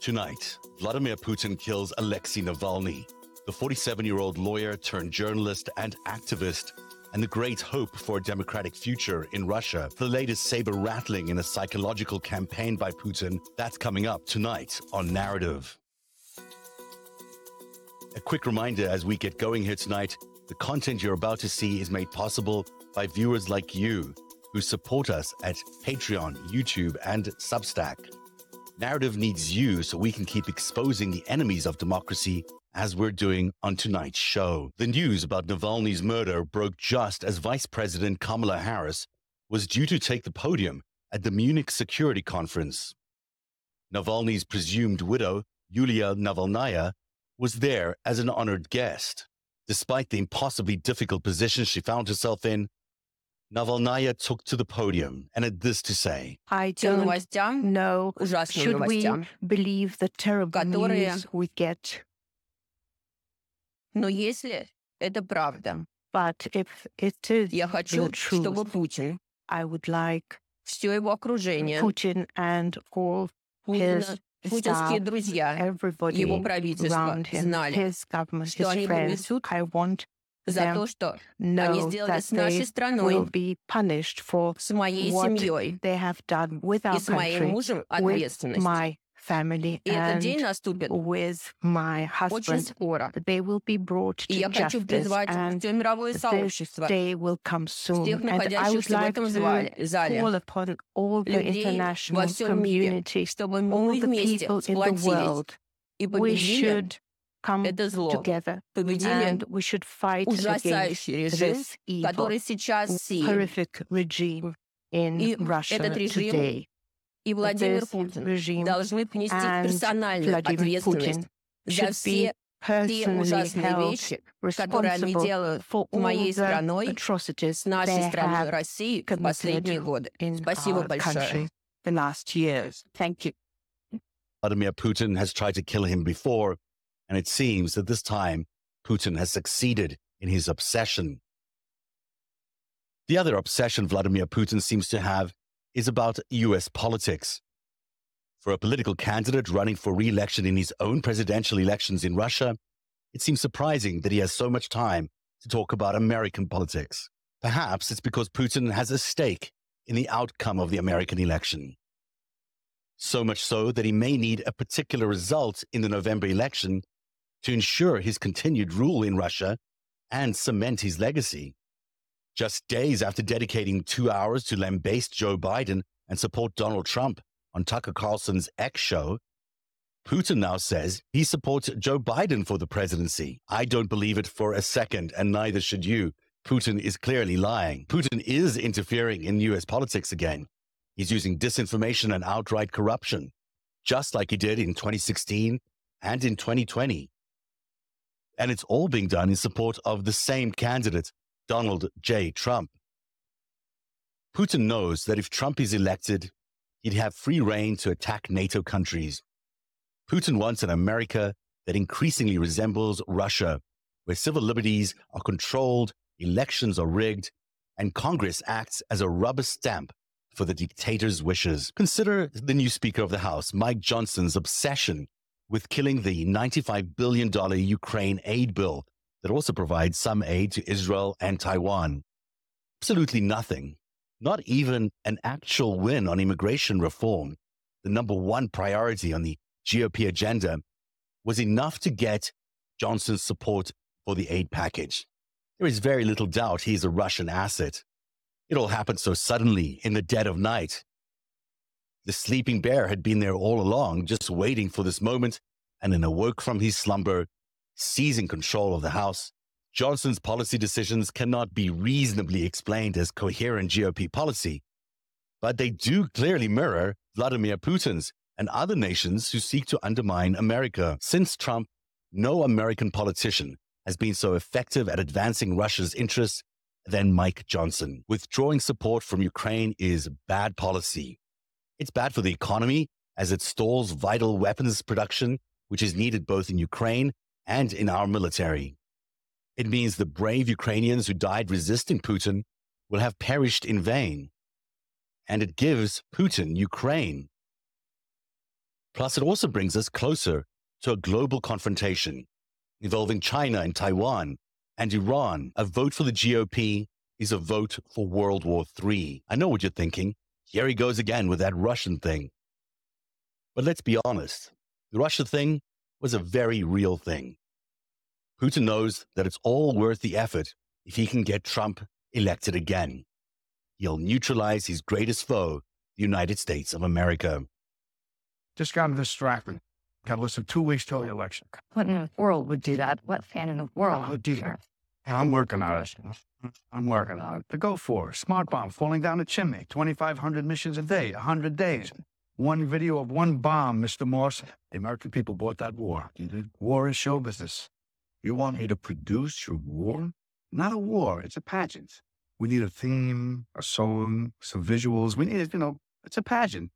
Tonight, Vladimir Putin kills Alexey Navalny, the 47 year old lawyer turned journalist and activist, and the great hope for a democratic future in Russia. The latest saber rattling in a psychological campaign by Putin, that's coming up tonight on Narativ. A quick reminder as we get going here tonight the content you're about to see is made possible by viewers like you who support us at Patreon, YouTube, and Substack. Narativ needs you so we can keep exposing the enemies of democracy as we're doing on tonight's show. The news about Navalny's murder broke just as Vice President Kamala Harris was due to take the podium at the Munich Security Conference. Navalny's presumed widow, Yuliya Navalnaya, was there as an honored guest. Despite the impossibly difficult position she found herself in, Navalnaya took to the podium and had this to say. I don't know, should we believe the terrible news we get Но если это правда, but if it is я хочу, the truth, чтобы Путин, I would like все его окружение, Putin and all his путинские staff, друзья, everybody его правительство around him, знали, his government, что his они friends, понесут I want за them то, что они know сделали that с нашей they will страной, be punished for с моей what семьей they have done with our и с моим country, мужем with ответственность. my family, И этот день and наступит with my очень husband. скоро. They will be brought И to я хочу justice, призвать and все мировое this сообщество, day will come soon. всех And I would находящихся в like этом to зале, зале call upon all the людей во international всем мире, community, чтобы all мы the вместе people in the сплотились world. и We победили should come это зло, together победили and we should fight against ужасающий режим, this evil, который сейчас сеет. horrific regime in И Russia этот режим today. И Владимир This Путин regime должны понести and персональную Vladimir ответственность Putin за should be все те personally ужасные held вещи, которые они responsible делают for all моей the страной, atrocities с нашей they страной have России в последние committed годы. in Спасибо our большое. country the last years. Thank you. Vladimir Putin has tried to kill him before, and it seems that this time Putin has succeeded in his obsession. The other obsession Vladimir Putin seems to have is about US politics. For a political candidate running for re election in his own presidential elections in Russia, it seems surprising that he has so much time to talk about American politics. Perhaps it's because Putin has a stake in the outcome of the American election. So much so that he may need a particular result in the November election to ensure his continued rule in Russia and cement his legacy. Just days after dedicating two hours to lambaste Joe Biden and support Donald Trump on Tucker Carlson's X show, Putin now says he supports Joe Biden for the presidency. I don't believe it for a second, and neither should you. Putin is clearly lying. Putin is interfering in US politics again. He's using disinformation and outright corruption, just like he did in 2016 and in 2020. And it's all being done in support of the same candidate, Donald J. Trump. Putin knows that if Trump is elected, he'd have free reign to attack NATO countries. Putin wants an America that increasingly resembles Russia, where civil liberties are controlled, elections are rigged, and Congress acts as a rubber stamp for the dictator's wishes. Consider the new Speaker of the House, Mike Johnson's obsession with killing the $95 billion Ukraine aid bill that also provides some aid to Israel and Taiwan. Absolutely nothing, not even an actual win on immigration reform, the number one priority on the GOP agenda, was enough to get Johnson's support for the aid package. There is very little doubt he is a Russian asset. It all happened so suddenly in the dead of night. The sleeping bear had been there all along, just waiting for this moment, and then awoke from his slumber, seizing control of the House. Johnson's policy decisions cannot be reasonably explained as coherent GOP policy, but they do clearly mirror Vladimir Putin's and other nations who seek to undermine America. Since Trump, no American politician has been so effective at advancing Russia's interests than Mike Johnson. Withdrawing support from Ukraine is bad policy. It's bad for the economy as it stalls vital weapons production, which is needed both in Ukraine and in our military. It means the brave Ukrainians who died resisting Putin will have perished in vain. and it gives Putin Ukraine. Plus, it also brings us closer to a global confrontation involving China and Taiwan and Iran. A vote for the GOP is a vote for World War III. I know what you're thinking. Here he goes again with that Russian thing. But let's be honest the Russia thing was a very real thing. Putin knows that it's all worth the effort if he can get Trump elected again. He'll neutralize his greatest foe, the United States of America. Just got distracted. Got less than two weeks till the election. What in the world would do that? What fan in the world oh, would do that? I'm working on it. I'm working on it. The go for smart bomb falling down a chimney, 2,500 missions a day, 100 days. One video of one bomb, Mr. Morse. The American people bought that war. War is show business. You want me to produce your war? Not a war. It's a pageant. We need a theme, a song, some visuals. We need, you know, it's a pageant.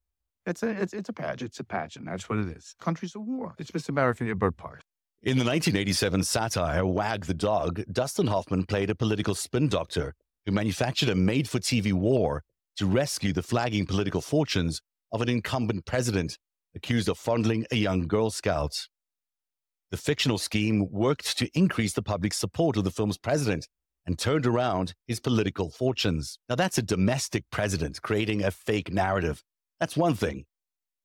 It's a, it's, it's a pageant. It's a pageant. That's what it is. Country's a war. It's Mr. American, bird party. In the 1987 satire Wag the Dog, Dustin Hoffman played a political spin doctor who manufactured a made for TV war to rescue the flagging political fortunes of an incumbent president accused of fondling a young Girl Scout. The fictional scheme worked to increase the public support of the film's president and turned around his political fortunes. Now, that's a domestic president creating a fake narrative. That's one thing.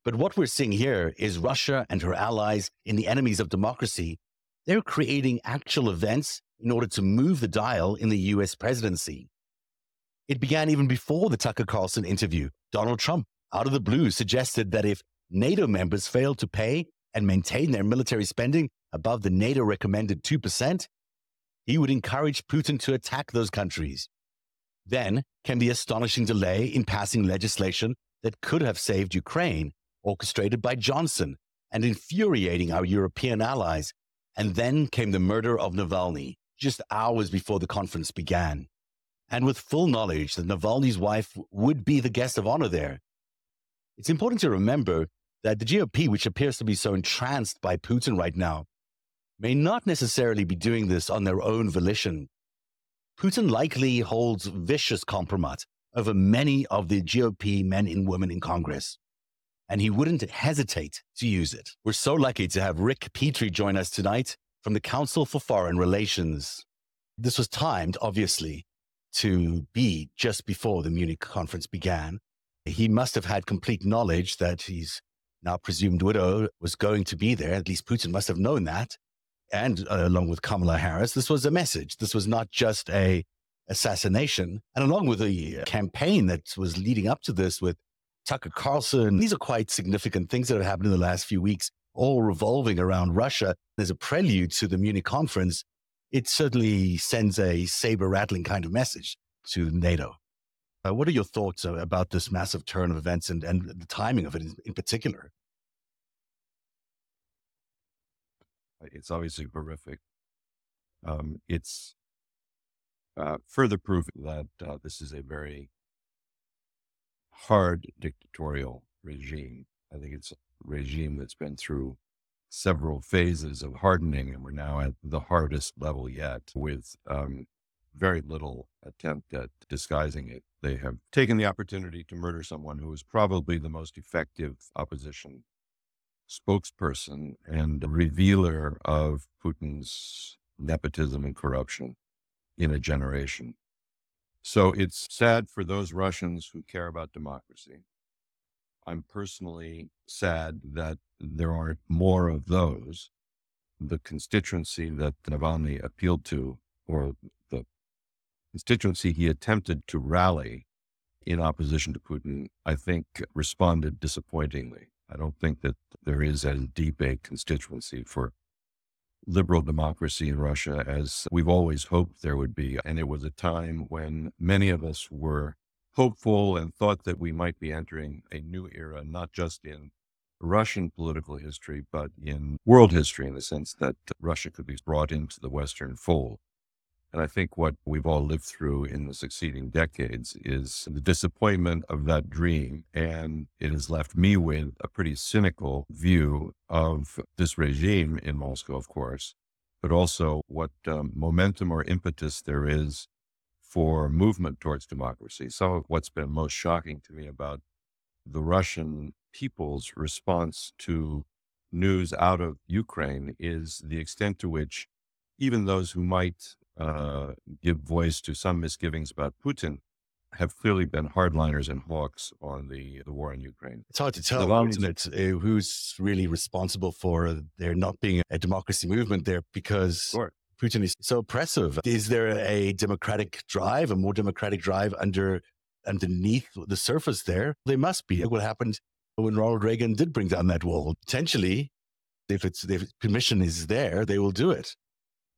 But what we're seeing here is Russia and her allies in the enemies of democracy. They're creating actual events in order to move the dial in the US presidency. It began even before the Tucker Carlson interview. Donald Trump, out of the blue, suggested that if NATO members failed to pay and maintain their military spending above the NATO recommended 2%, he would encourage Putin to attack those countries. Then came the astonishing delay in passing legislation that could have saved Ukraine orchestrated by Johnson and infuriating our European allies. And then came the murder of Navalny just hours before the conference began. And with full knowledge that Navalny's wife would be the guest of honor there. It's important to remember that the GOP, which appears to be so entranced by Putin right now, may not necessarily be doing this on their own volition. Putin likely holds vicious compromise over many of the GOP men and women in Congress and he wouldn't hesitate to use it. We're so lucky to have Rick Petrie join us tonight from the Council for Foreign Relations. This was timed, obviously, to be just before the Munich conference began. He must have had complete knowledge that his now presumed widow was going to be there. At least Putin must have known that. And uh, along with Kamala Harris, this was a message. This was not just a assassination. And along with the campaign that was leading up to this with Tucker Carlson. These are quite significant things that have happened in the last few weeks, all revolving around Russia. There's a prelude to the Munich conference, it certainly sends a saber rattling kind of message to NATO. Uh, what are your thoughts uh, about this massive turn of events and, and the timing of it in, in particular? It's obviously horrific. Um, it's uh, further proof that uh, this is a very hard dictatorial regime. I think it's a regime that's been through several phases of hardening, and we're now at the hardest level yet with um, very little attempt at disguising it. They have taken the opportunity to murder someone who was probably the most effective opposition spokesperson and revealer of Putin's nepotism and corruption in a generation. So it's sad for those Russians who care about democracy. I'm personally sad that there aren't more of those. The constituency that Navalny appealed to, or the constituency he attempted to rally in opposition to Putin, I think responded disappointingly. I don't think that there is as deep a constituency for liberal democracy in Russia as we've always hoped there would be. And it was a time when many of us were hopeful and thought that we might be entering a new era, not just in Russian political history, but in world history in the sense that Russia could be brought into the Western fold. And I think what we've all lived through in the succeeding decades is the disappointment of that dream. And it has left me with a pretty cynical view of this regime in Moscow, of course, but also what um, momentum or impetus there is for movement towards democracy. Some of what's been most shocking to me about the Russian people's response to news out of Ukraine is the extent to which even those who might uh, give voice to some misgivings about Putin have clearly been hardliners and hawks on the, the war in Ukraine. It's hard to tell, isn't it, uh, who's really responsible for there not being a democracy movement there because sure. Putin is so oppressive. Is there a democratic drive, a more democratic drive under underneath the surface there? There must be. What happened when Ronald Reagan did bring down that wall? Potentially, if it's if permission is there, they will do it.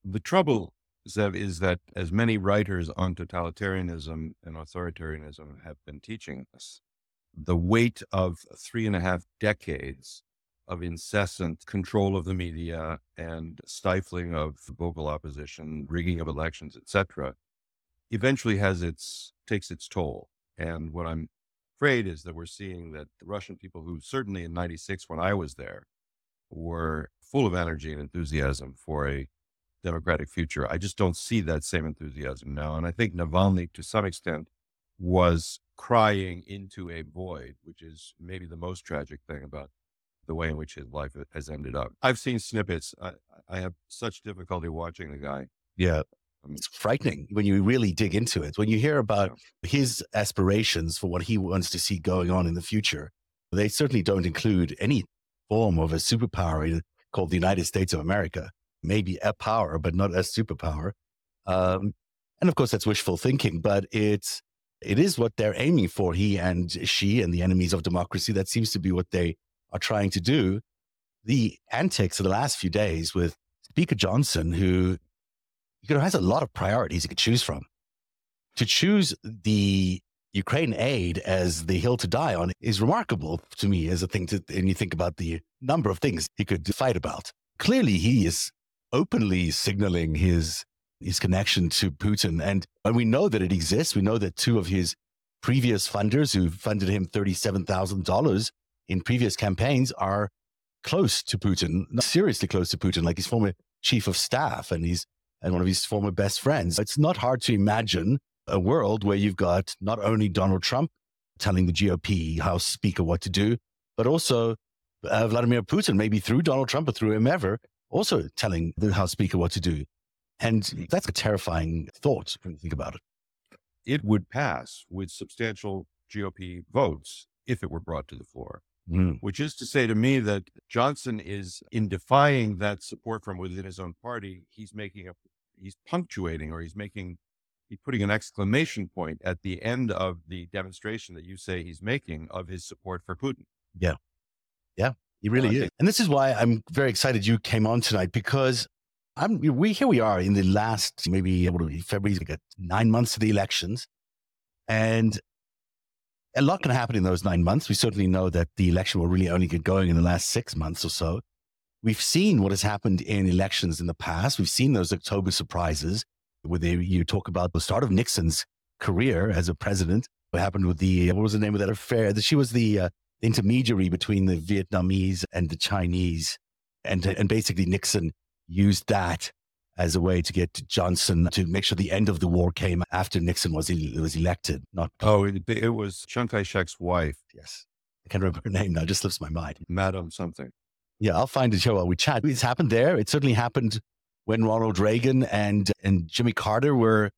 The trouble Zev, is that as many writers on totalitarianism and authoritarianism have been teaching us, the weight of three and a half decades of incessant control of the media and stifling of vocal opposition, rigging of elections, etc., eventually has its takes its toll. And what I'm afraid is that we're seeing that the Russian people who certainly in 96 when I was there were full of energy and enthusiasm for a democratic future. I just don't see that same enthusiasm now. And I think Navalny, to some extent, was crying into a void, which is maybe the most tragic thing about the way in which his life has ended up. I've seen snippets. I, I have such difficulty watching the guy. Yeah. It's frightening when you really dig into it. When you hear about his aspirations for what he wants to see going on in the future, they certainly don't include any form of a superpower called the United States of America maybe a power, but not a superpower. Um, and of course, that's wishful thinking, but it's it is what they're aiming for. He and she and the enemies of democracy. That seems to be what they are trying to do. The antics of the last few days with Speaker Johnson, who you know has a lot of priorities he could choose from. To choose the Ukraine aid as the hill to die on is remarkable to me as a thing to, and you think about the number of things he could fight about. Clearly, he is openly signaling his his connection to Putin. And, and we know that it exists. We know that two of his previous funders who funded him $37,000 in previous campaigns are close to Putin, seriously close to Putin, like his former chief of staff and he's and one of his former best friends. It's not hard to imagine a world where you've got not only Donald Trump telling the GOP House Speaker what to do, but also uh, Vladimir Putin, maybe through Donald Trump or through whomever, also telling the House Speaker what to do. And that's a terrifying thought when you think about it. It would pass with substantial GOP votes if it were brought to the floor. Mm. Which is to say to me that Johnson is, in defying that support from within his own party, he's making a, he's punctuating or he's making, he's putting an exclamation point at the end of the demonstration that you say he's making of his support for Putin. Yeah. Yeah. He really is. And this is why I'm very excited you came on tonight because I'm we here we are in the last maybe what we got nine months of the elections. And a lot can happen in those nine months. We certainly know that the election will really only get going in the last six months or so. We've seen what has happened in elections in the past. We've seen those October surprises where they, you talk about the start of Nixon's career as a president. What happened with the, what was the name of that affair? That she was the uh, intermediary between the Vietnamese and the Chinese. And, and basically, Nixon used that as a way to get Johnson to make sure the end of the war came after Nixon was was elected. Not oh, it, it was Chiang Kai Shek's wife. Yes, I can't remember her name now. it Just slips my mind. Madam something. Yeah, I'll find it here while we chat. It's happened there. It certainly happened when Ronald Reagan and and Jimmy Carter were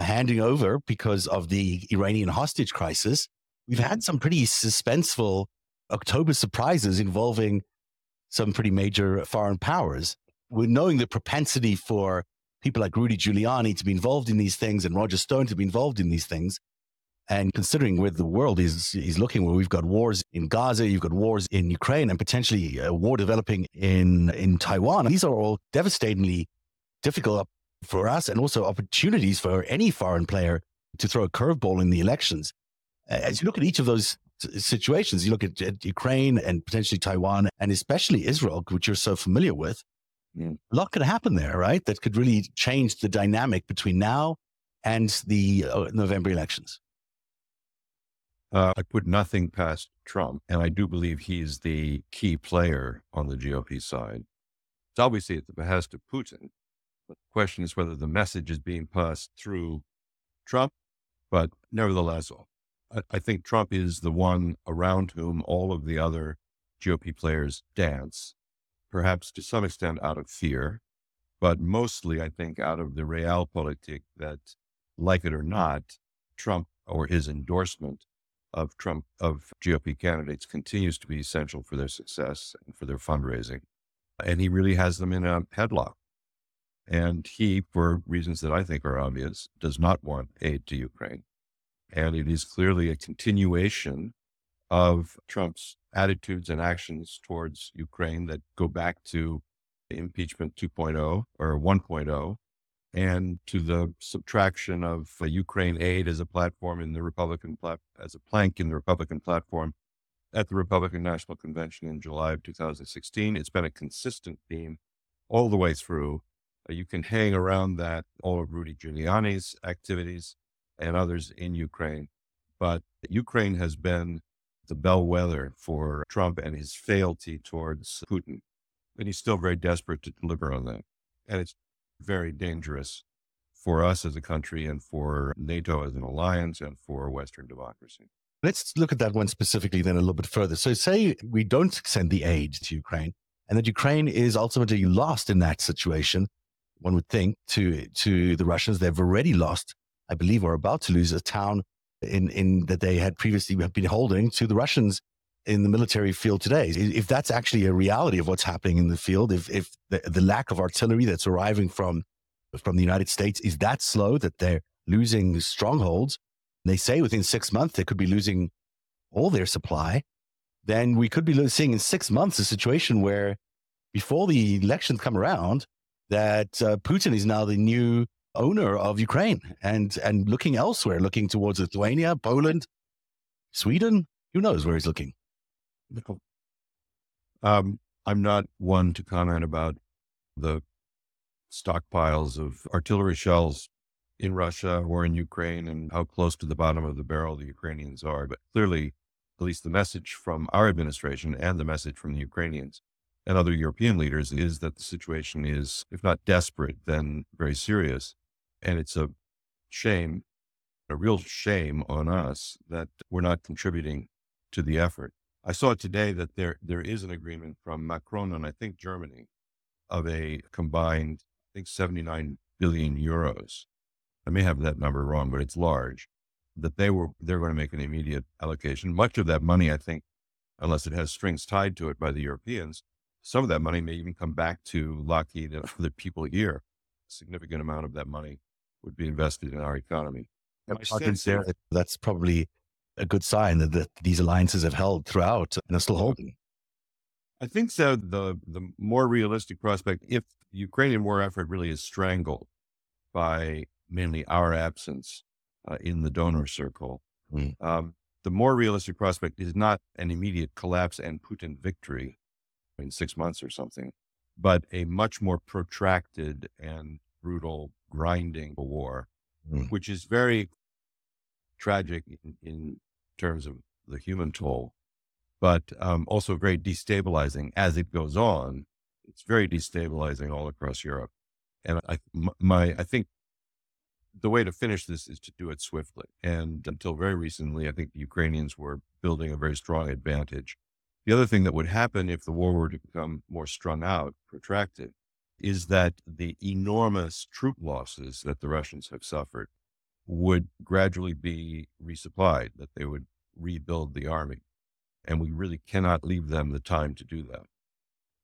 handing over because of the Iranian hostage crisis. We've had some pretty suspenseful October surprises involving some pretty major foreign powers. We're knowing the propensity for people like Rudy Giuliani to be involved in these things and Roger Stone to be involved in these things. And considering where the world is, is looking, where we've got wars in Gaza, you've got wars in Ukraine, and potentially a war developing in, in Taiwan, these are all devastatingly difficult for us and also opportunities for any foreign player to throw a curveball in the elections. As you look at each of those situations. You look at, at, Ukraine and potentially Taiwan and especially Israel, which you're so familiar with. Yeah. A lot could happen there, right? That could really change the dynamic between now and the uh, November elections. Uh, I put nothing past Trump, and I do believe he's the key player on the GOP side. It's obviously at the behest of Putin, but the question is whether the message is being passed through Trump, but nevertheless, I, think Trump is the one around whom all of the other GOP players dance, perhaps to some extent out of fear, but mostly, I think, out of the realpolitik that, like it or not, Trump or his endorsement of Trump of GOP candidates continues to be essential for their success and for their fundraising. And he really has them in a headlock. And he, for reasons that I think are obvious, does not want aid to Ukraine. And it is clearly a continuation of Trump's attitudes and actions towards Ukraine that go back to impeachment 2.0 or 1.0 and to the subtraction of uh, Ukraine aid as a platform in the Republican plat- as a plank in the Republican platform at the Republican National Convention in July of 2016. It's been a consistent theme all the way through. Uh, you can hang around that all of Rudy Giuliani's activities and others in Ukraine, but Ukraine has been the bellwether for Trump and his fealty towards Putin. And he's still very desperate to deliver on that. And it's very dangerous for us as a country and for NATO as an alliance and for Western democracy. Let's look at that one specifically then a little bit further. So, say we don't send the aid to Ukraine and that Ukraine is ultimately lost in that situation. One would think to, to the Russians, they've already lost, I believe, or about to lose a town in, in that they had previously been holding to the Russians in the military field today. If that's actually a reality of what's happening in the field, if, if the, the lack of artillery that's arriving from, from the United States is that slow that they're losing strongholds, they say within six months they could be losing all their supply, then we could be seeing in six months a situation where before the elections come around, that uh, Putin is now the new owner of Ukraine and and looking elsewhere, looking towards Lithuania, Poland, Sweden. Who knows where he's looking? Um, I'm not one to comment about the stockpiles of artillery shells in Russia or in Ukraine and how close to the bottom of the barrel the Ukrainians are. But clearly, at least the message from our administration and the message from the Ukrainians and other European leaders is that the situation is, if not desperate, then very serious. And it's a shame, a real shame on us that we're not contributing to the effort. I saw today that there there is an agreement from Macron and I think Germany of a combined, I think 79 billion euros. I may have that number wrong, but it's large. That they were they're going to make an immediate allocation. Much of that money, I think, unless it has strings tied to it by the Europeans, some of that money may even come back to Lockheed and the people here. A significant amount of that money would be invested in our economy. That's probably a good sign that, that these alliances have held throughout and are still holding. I think so. The the more realistic prospect, if the Ukrainian war effort really is strangled by mainly our absence uh, in the donor circle, mm. um, the more realistic prospect is not an immediate collapse and Putin victory in six months or something, but a much more protracted and brutal grinding war, mm. which is very tragic in, in terms of the human toll, but um, also very destabilizing as it goes on. It's very destabilizing all across Europe. And I, my, I think the way to finish this is to do it swiftly. And until very recently, I think the Ukrainians were building a very strong advantage. The other thing that would happen if the war were to become more strung out, protracted, is that the enormous troop losses that the Russians have suffered would gradually be resupplied, that they would rebuild the army. And we really cannot leave them the time to do that.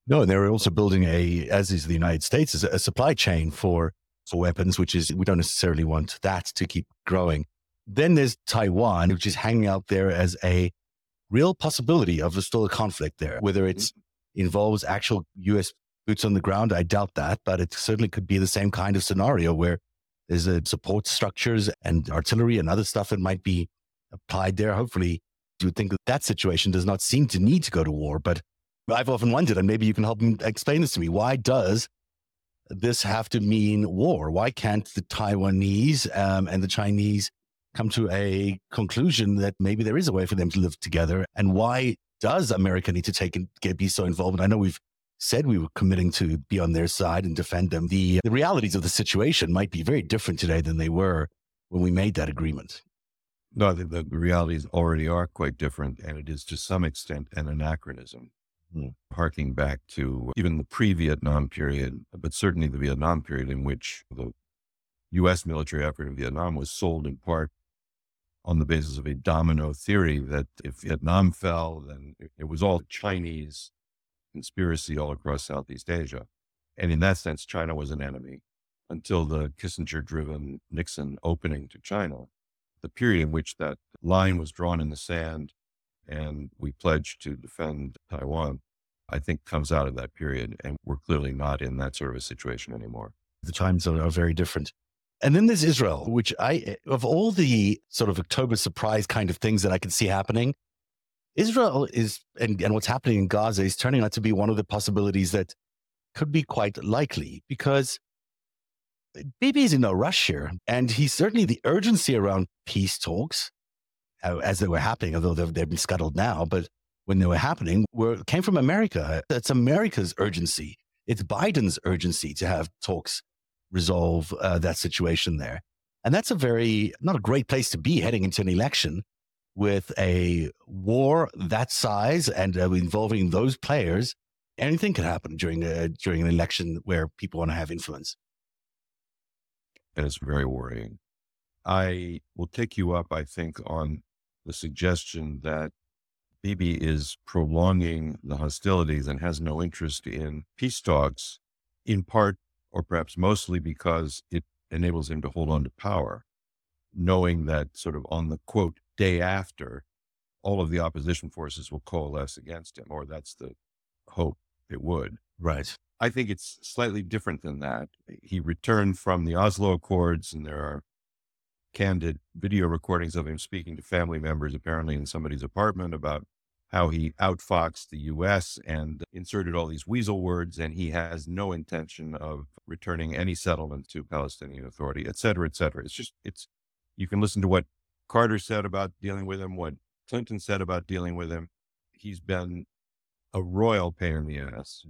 No, and they're also building a, as is the United States, a supply chain for, for weapons, which is, we don't necessarily want that to keep growing. Then there's Taiwan, which is hanging out there as a real possibility of a, still a conflict there, whether it mm-hmm. involves actual U.S. boots on the ground. I doubt that, but it certainly could be the same kind of scenario where there's a support structures and artillery and other stuff that might be applied there. Hopefully, you would think that that situation does not seem to need to go to war. But I've often wondered, and maybe you can help me explain this to me. Why does this have to mean war? Why can't the Taiwanese um, and the Chinese come to a conclusion that maybe there is a way for them to live together? And why does America need to take and get be so involved? And I know we've said we were committing to be on their side and defend them. The, the realities of the situation might be very different today than they were when we made that agreement. No, I think the realities already are quite different, and it is to some extent an anachronism. Mm. Harking back to even the pre Vietnam period, but certainly the Vietnam period, in which the U.S. military effort in Vietnam was sold in part on the basis of a domino theory that if Vietnam fell, then it was all Chinese conspiracy all across Southeast Asia. And in that sense, China was an enemy until the Kissinger driven Nixon opening to China the period in which that line was drawn in the sand and we pledged to defend Taiwan, I think comes out of that period. And we're clearly not in that sort of a situation anymore. The times are, are very different. And then there's Israel, which I, of all the sort of October surprise kind of things that I can see happening, Israel is, and, and what's happening in Gaza is turning out to be one of the possibilities that could be quite likely because Bibi is in no rush here. And he's certainly the urgency around peace talks uh, as they were happening, although they've, they've been scuttled now, but when they were happening, were, came from America. It's America's urgency. It's Biden's urgency to have talks resolve uh, that situation there. And that's a very, not a great place to be heading into an election with a war that size and uh, involving those players. Anything could happen during, a, during an election where people want to have influence and it's very worrying. I will take you up, I think, on the suggestion that Bibi is prolonging the hostilities and has no interest in peace talks, in part or perhaps mostly because it enables him to hold on to power, knowing that sort of on the quote day after, all of the opposition forces will coalesce against him, or that's the hope it would. Right. I think it's slightly different than that. He returned from the Oslo Accords, and there are candid video recordings of him speaking to family members, apparently in somebody's apartment, about how he outfoxed the U.S. and inserted all these weasel words, and he has no intention of returning any settlement to Palestinian Authority, et cetera, et cetera. It's just, it's, you can listen to what Carter said about dealing with him, what Clinton said about dealing with him. He's been a royal pain in the ass.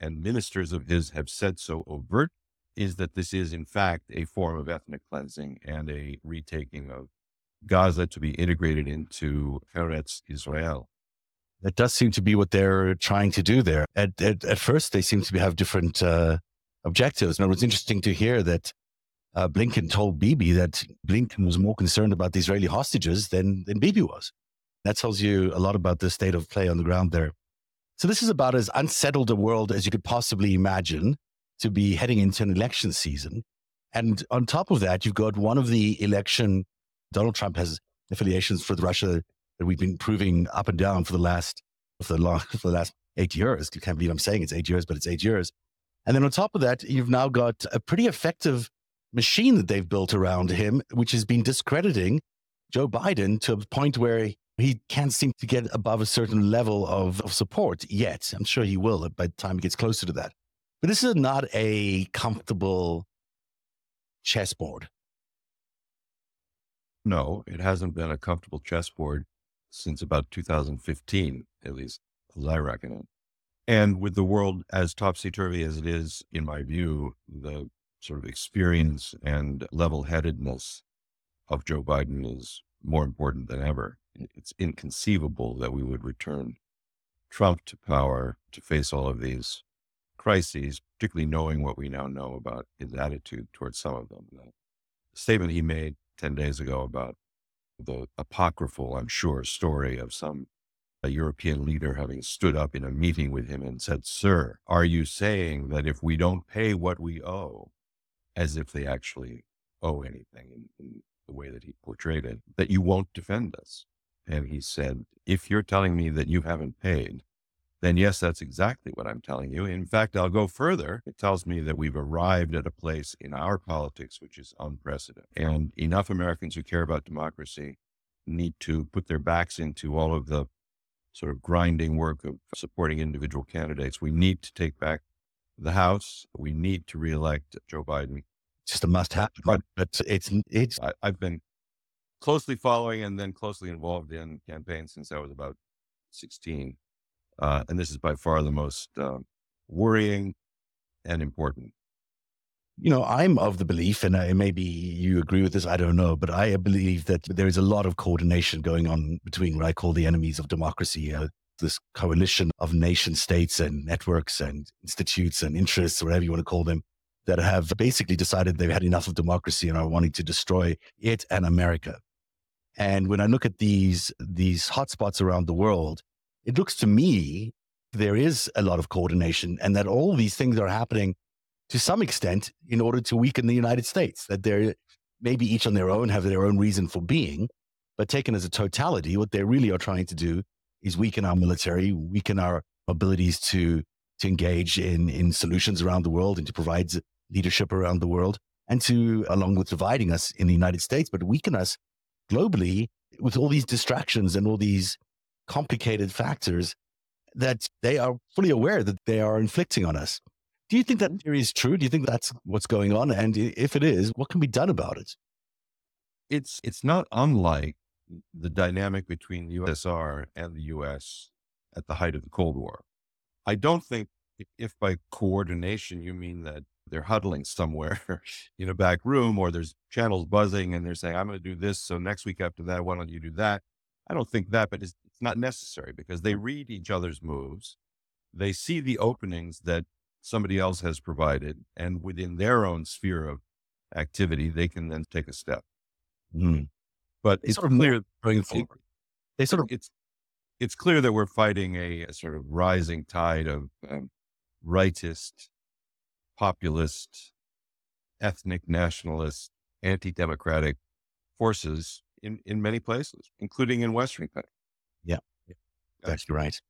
And ministers of his have said so overt, is that this is in fact a form of ethnic cleansing and a retaking of Gaza to be integrated into Eretz Israel. That does seem to be what they're trying to do there. At, at, at first, they seem to have different uh, objectives. And it was interesting to hear that uh, Blinken told Bibi that Blinken was more concerned about the Israeli hostages than, than Bibi was. That tells you a lot about the state of play on the ground there. So this is about as unsettled a world as you could possibly imagine to be heading into an election season. And on top of that, you've got one of the election, Donald Trump has affiliations with Russia that we've been proving up and down for the last, for the, long, for the last eight years. You can't believe I'm saying it's eight years, but it's eight years. And then on top of that, you've now got a pretty effective machine that they've built around him, which has been discrediting Joe Biden to a point where he can't seem to get above a certain level of, of support yet. I'm sure he will by the time he gets closer to that. But this is not a comfortable chessboard. No, it hasn't been a comfortable chessboard since about 2015, at least as I reckon it. And with the world as topsy turvy as it is, in my view, the sort of experience and level headedness of Joe Biden is more important than ever it's inconceivable that we would return Trump to power to face all of these crises, particularly knowing what we now know about his attitude towards some of them. The statement he made 10 days ago about the apocryphal, I'm sure, story of some a European leader having stood up in a meeting with him and said, Sir, are you saying that if we don't pay what we owe, as if they actually owe anything in, in the way that he portrayed it, that you won't defend us? And he said, If you're telling me that you haven't paid, then yes, that's exactly what I'm telling you. In fact, I'll go further. It tells me that we've arrived at a place in our politics which is unprecedented. And enough Americans who care about democracy need to put their backs into all of the sort of grinding work of supporting individual candidates. We need to take back the House. We need to reelect Joe Biden. It's just a must have. But, but it's, it's, I, I've been closely following and then closely involved in campaigns since I was about 16. Uh, and this is by far the most uh, worrying and important. you know, I'm of the belief, and uh, maybe you agree with this, I don't know, but I believe that there is a lot of coordination going on between what I call the enemies of democracy, uh, this coalition of nation states and networks and institutes and interests, whatever you want to call them, that have basically decided they've had enough of democracy and are wanting to destroy it and America. And when I look at these these hotspots around the world, it looks to me there is a lot of coordination and that all these things are happening to some extent in order to weaken the United States, that they're maybe each on their own have their own reason for being, but taken as a totality, what they really are trying to do is weaken our military, weaken our abilities to, to engage in, in solutions around the world and to provide leadership around the world and to, along with dividing us in the United States, but weaken us globally with all these distractions and all these complicated factors that they are fully aware that they are inflicting on us. Do you think that mm-hmm. theory is true? Do you think that's what's going on? And if it is, what can be done about it? It's it's not unlike the dynamic between the USSR and the US at the height of the Cold War. I don't think if by coordination you mean that they're huddling somewhere in a back room or there's channels buzzing and they're saying, I'm going to do this. So next week after that, why don't you do that? I don't think that, but it's, it's not necessary because they read each other's moves. They see the openings that somebody else has provided, and within their own sphere of activity, they can then take a step. Mm. But it's sort of clear going forward. They sort of it's it's clear that we're fighting a, a sort of rising tide of um, rightist, populist, ethnic nationalist, anti-democratic forces in, in many places, including in Western countries. Yeah, that's right.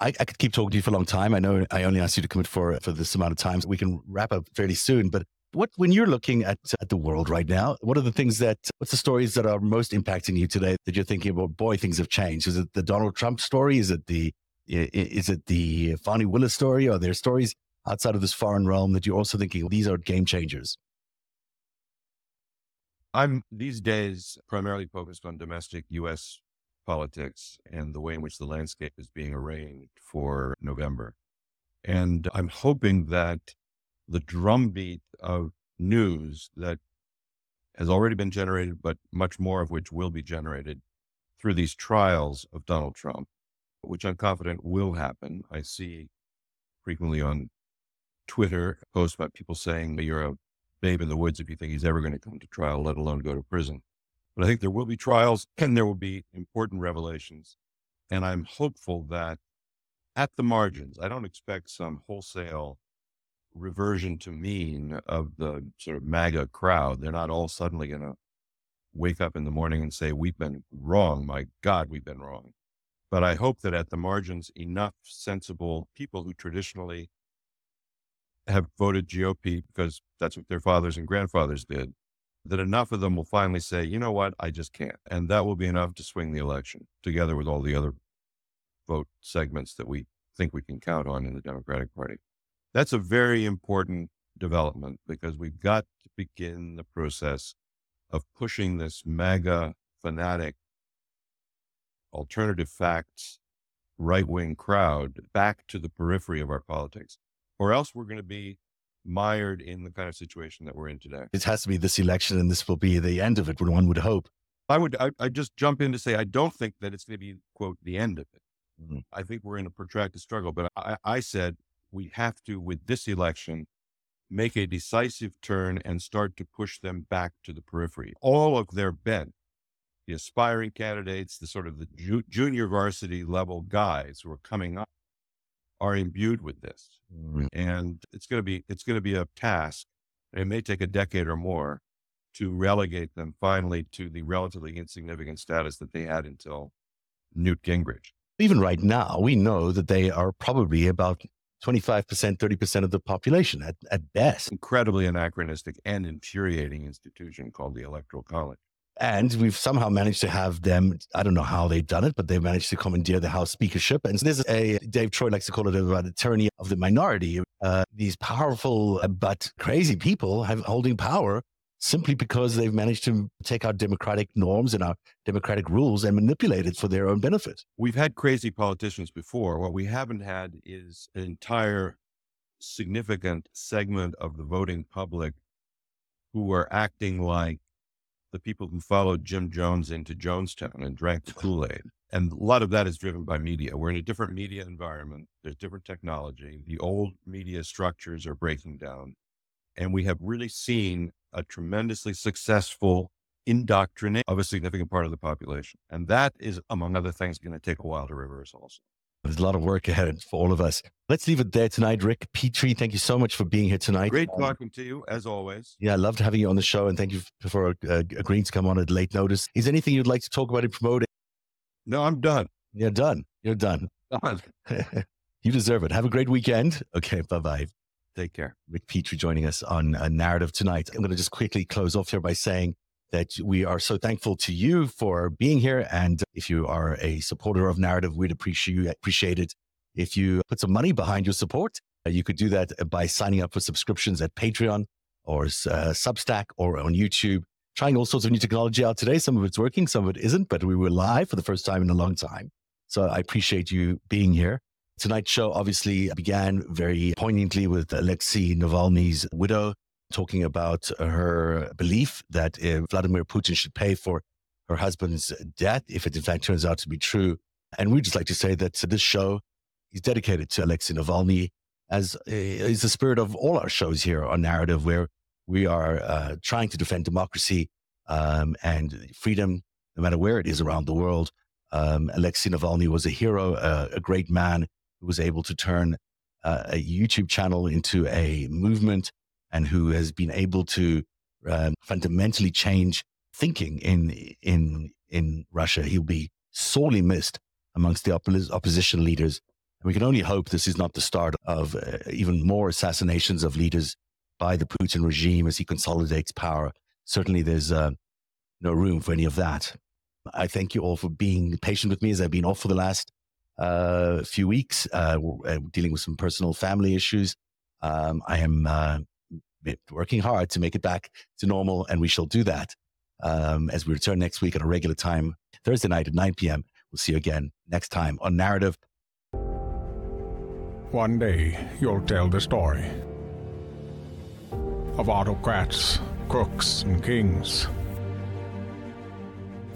I, I, could keep talking to you for a long time. I know I only asked you to commit for for this amount of time. So we can wrap up fairly soon. But what when you're looking at at the world right now, what are the things that what's the stories that are most impacting you today that you're thinking about? Boy, things have changed. Is it the Donald Trump story? Is it the is it the Fani Willis story? Are there stories outside of this foreign realm that you're also thinking these are game changers? I'm these days primarily focused on domestic U.S politics and the way in which the landscape is being arranged for November. And I'm hoping that the drumbeat of news that has already been generated, but much more of which will be generated through these trials of Donald Trump, which I'm confident will happen. I see frequently on Twitter posts about people saying you're a babe in the woods if you think he's ever going to come to trial, let alone go to prison. But I think there will be trials and there will be important revelations. And I'm hopeful that at the margins, I don't expect some wholesale reversion to mean of the sort of MAGA crowd. They're not all suddenly going to wake up in the morning and say, We've been wrong. My God, we've been wrong. But I hope that at the margins, enough sensible people who traditionally have voted GOP because that's what their fathers and grandfathers did that enough of them will finally say, you know what, I just can't. And that will be enough to swing the election together with all the other vote segments that we think we can count on in the Democratic Party. That's a very important development because we've got to begin the process of pushing this MAGA fanatic alternative facts right wing crowd back to the periphery of our politics, or else we're going to be mired in the kind of situation that we're in today. It has to be this election, and this will be the end of it. One would hope. I would. I, I just jump in to say I don't think that it's going to be quote the end of it. Mm-hmm. I think we're in a protracted struggle. But I, I said we have to, with this election, make a decisive turn and start to push them back to the periphery. All of their bent, the aspiring candidates, the sort of the ju- junior varsity level guys who are coming up, are imbued with this. Mm-hmm. And it's going to be, it's going to be a task. It may take a decade or more to relegate them finally to the relatively insignificant status that they had until Newt Gingrich. Even right now, we know that they are probably about 25%, 30% of the population at, at best. Incredibly anachronistic and infuriating institution called the Electoral College. And we've somehow managed to have them, I don't know how they've done it, but they've managed to commandeer the House speakership. And there's a, Dave Troy likes to call it a, tyranny of the minority. Uh, these powerful uh, but crazy people have holding power simply because they've managed to take our democratic norms and our democratic rules and manipulate it for their own benefit. We've had crazy politicians before. What we haven't had is an entire significant segment of the voting public who are acting like the people who followed Jim Jones into Jonestown and drank the Kool Aid. And a lot of that is driven by media. We're in a different media environment. There's different technology. The old media structures are breaking down. And we have really seen a tremendously successful indoctrination of a significant part of the population. And that is, among other things, going to take a while to reverse also. There's a lot of work ahead for all of us. Let's leave it there tonight. Rick Petrie, thank you so much for being here tonight. Great talking to you, as always. Yeah, I loved having you on the show, and thank you for uh, agreeing to come on at late notice. Is anything you'd like to talk about and promote? No, I'm done. You're done. You're done. Done. you deserve it. Have a great weekend. Okay, bye bye. Take care. Rick Petrie joining us on a Narativ tonight. I'm going to just quickly close off here by saying that we are so thankful to you for being here. And if you are a supporter of Narativ, we'd appreciate, appreciate it if you put some money behind your support, uh, you could do that by signing up for subscriptions at Patreon or uh, Substack or on YouTube. Trying all sorts of new technology out today. Some of it's working, some of it isn't, but we were live for the first time in a long time. So I appreciate you being here. Tonight's show obviously began very poignantly with Alexey Navalny's widow talking about her belief that Vladimir Putin should pay for her husband's death if it in fact turns out to be true. And we'd just like to say that this show is dedicated to Alexey Navalny, as is the spirit of all our shows here on Narativ, where we are uh, trying to defend democracy um, and freedom, no matter where it is around the world. Um, Alexey Navalny was a hero, uh, a great man who was able to turn uh, a YouTube channel into a movement and who has been able to um, fundamentally change thinking in in in Russia. He'll be sorely missed amongst the opposition leaders we can only hope this is not the start of uh, even more assassinations of leaders by the Putin regime as he consolidates power. Certainly, there's uh, no room for any of that. I thank you all for being patient with me as I've been off for the last uh, few weeks, uh, uh, dealing with some personal family issues. Um, I am uh, working hard to make it back to normal, and we shall do that um, as we return next week at a regular time, Thursday night at 9 p.m. We'll see you again next time on Narativ. One day you'll tell the story of autocrats, crooks, and kings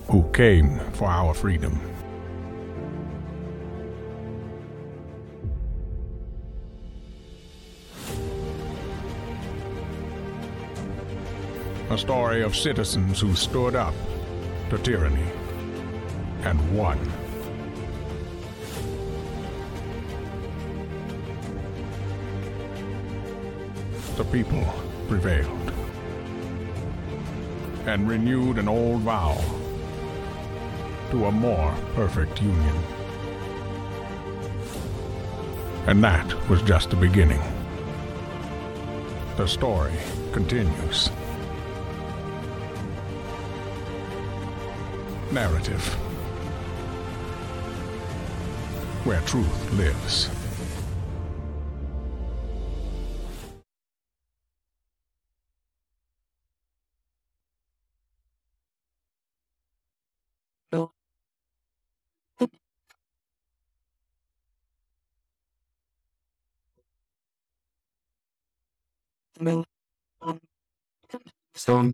who came for our freedom. A story of citizens who stood up to tyranny and won. the people prevailed and renewed an old vow to a more perfect union. And that was just the beginning. The story continues. Narativ. Where truth lives. So